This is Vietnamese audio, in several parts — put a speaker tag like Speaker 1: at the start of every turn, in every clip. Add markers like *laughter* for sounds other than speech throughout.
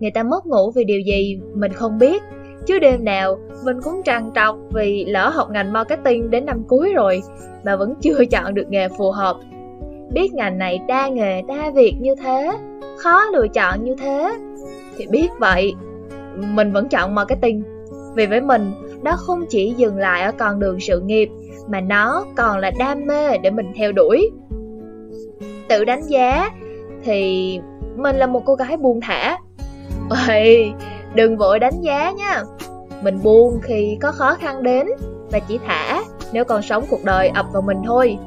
Speaker 1: Người ta mất ngủ vì điều gì mình không biết. Chứ đêm nào, mình cũng trằn trọc vì lỡ học ngành marketing đến năm cuối rồi Mà vẫn chưa *laughs* chọn được nghề phù hợp. Biết ngành này đa nghề, đa việc như thế, Khó lựa chọn như thế. Thì biết vậy, Mình vẫn chọn marketing. Vì với mình đó không chỉ dừng lại ở con đường sự nghiệp Mà nó còn là đam mê để mình theo đuổi. Tự đánh giá thì mình là một cô gái buông thả. Ôi, đừng vội đánh giá nha. Mình buông khi có khó khăn đến Và chỉ thả nếu còn sống cuộc đời ập vào mình thôi.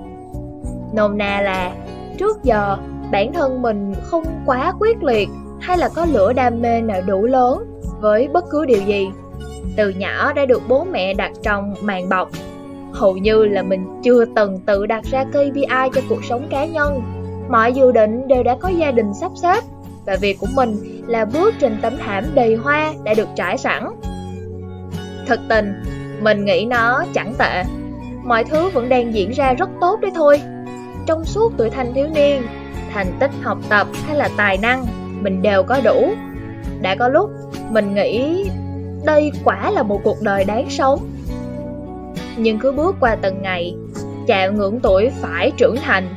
Speaker 1: Nôm na là trước giờ bản thân mình không quá quyết liệt Hay là có lửa đam mê nào đủ lớn với bất cứ điều gì. Từ nhỏ đã được bố mẹ đặt trong màn bọc Hầu như là mình chưa từng tự đặt ra KPI cho cuộc sống cá nhân Mọi dự định đều đã có gia đình sắp xếp và việc của mình là bước trên tấm thảm đầy hoa đã được trải sẵn. Thực tình, mình nghĩ nó chẳng tệ. Mọi thứ vẫn đang diễn ra rất tốt đấy thôi. Trong suốt tuổi thanh thiếu niên, thành tích học tập hay là tài năng, mình đều có đủ. Đã có lúc, mình nghĩ đây quả là một cuộc đời đáng sống. Nhưng cứ bước qua từng ngày, chạm ngưỡng tuổi phải trưởng thành,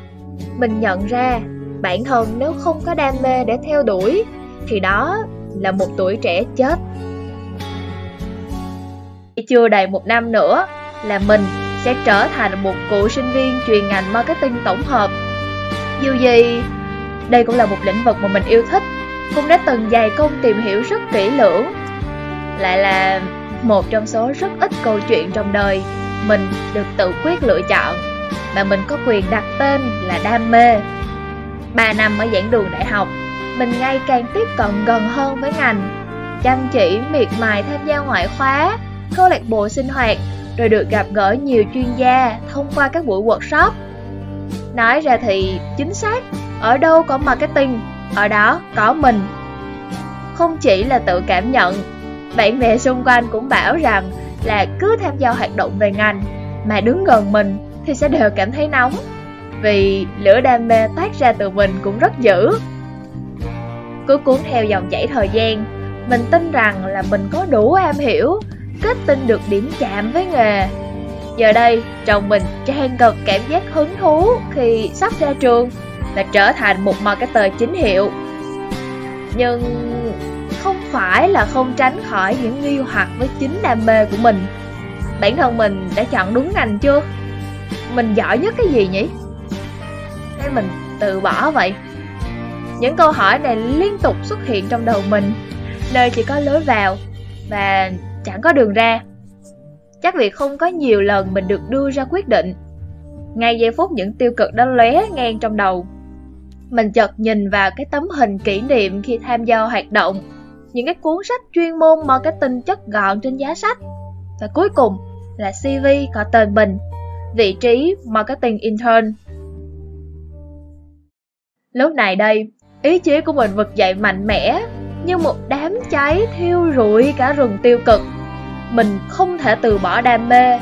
Speaker 1: mình nhận ra bản thân nếu không có đam mê để theo đuổi thì đó là một tuổi trẻ chết. Chưa đầy một năm nữa là mình sẽ trở thành một cựu sinh viên chuyên ngành marketing tổng hợp. Dù gì đây cũng là một lĩnh vực mà mình yêu thích cũng đã từng dày công tìm hiểu rất kỹ lưỡng lại là một trong số rất ít câu chuyện trong đời mình được tự quyết lựa chọn mà mình có quyền đặt tên là đam mê 3 năm ở giảng đường đại học, mình ngày càng tiếp cận gần hơn với ngành. Chăm chỉ, miệt mài tham gia ngoại khóa, câu lạc bộ sinh hoạt, rồi được gặp gỡ nhiều chuyên gia thông qua các buổi workshop. Nói ra thì chính xác, ở đâu có marketing, ở đó có mình. Không chỉ là tự cảm nhận, bạn bè xung quanh cũng bảo rằng là cứ tham gia hoạt động về ngành mà đứng gần mình thì sẽ đều cảm thấy nóng vì lửa đam mê toát ra từ mình cũng rất dữ. Cứ cuốn theo dòng chảy thời gian, mình tin rằng là mình có đủ am hiểu, kết tinh được điểm chạm với nghề. Giờ đây, chồng mình tràn ngập cảm giác hứng thú khi sắp ra trường và trở thành một marketer chính hiệu. Nhưng phải là không tránh khỏi những nghi hoặc với chính đam mê của mình. Bản thân mình đã chọn đúng ngành chưa? Mình giỏi nhất cái gì nhỉ? hay mình tự bỏ vậy? Những câu hỏi này liên tục xuất hiện trong đầu mình, nơi chỉ có lối vào và chẳng có đường ra. Chắc vì không có nhiều lần mình được đưa ra quyết định. Ngay giây phút những tiêu cực đã lóe ngang trong đầu, mình chợt nhìn vào cái tấm hình kỷ niệm khi tham gia hoạt động, những cái cuốn sách chuyên môn marketing chất gọn trên giá sách. Và cuối cùng là CV có tên mình, vị trí marketing intern Lúc này đây, ý chí của mình vực dậy mạnh mẽ, như một đám cháy thiêu rụi cả rừng tiêu cực. Mình không thể từ bỏ đam mê,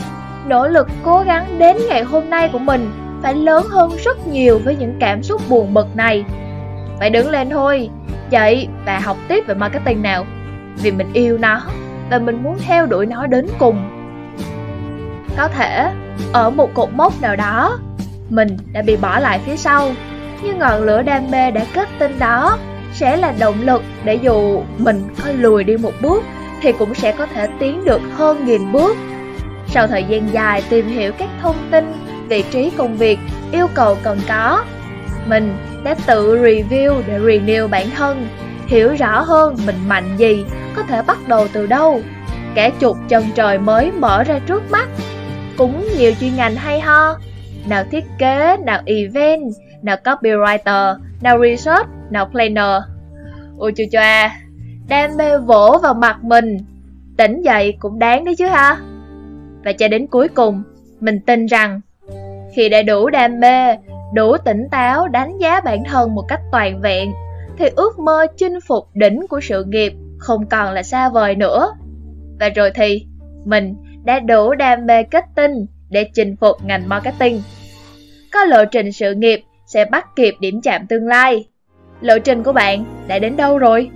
Speaker 1: nỗ lực cố gắng đến ngày hôm nay của mình phải lớn hơn rất nhiều với những cảm xúc buồn bực này. Phải đứng lên thôi, dậy và học tiếp về marketing nào. Vì mình yêu nó và mình muốn theo đuổi nó đến cùng. Có thể, ở một cột mốc nào đó, mình đã bị bỏ lại phía sau nhưng ngọn lửa đam mê đã kết tinh đó sẽ là động lực để dù mình có lùi đi một bước thì cũng sẽ có thể tiến được hơn nghìn bước. Sau thời gian dài tìm hiểu các thông tin, vị trí công việc, yêu cầu cần có, mình đã tự review để renew bản thân, hiểu rõ hơn mình mạnh gì, có thể bắt đầu từ đâu. Cả chục chân trời mới mở ra trước mắt, cũng nhiều chuyên ngành hay ho, nào thiết kế, nào event, nào copywriter, nào research, nào planner. Ôi chua choa, đam mê vỗ vào mặt mình, tỉnh dậy cũng đáng đấy chứ ha. Và cho đến cuối cùng, mình tin rằng khi đã đủ đam mê, đủ tỉnh táo đánh giá bản thân một cách toàn vẹn, thì ước mơ chinh phục đỉnh của sự nghiệp không còn là xa vời nữa. Và rồi thì, mình đã đủ đam mê kết tinh để chinh phục ngành marketing. có lộ trình sự nghiệp sẽ bắt kịp điểm chạm tương lai. Lộ trình của bạn đã đến đâu rồi?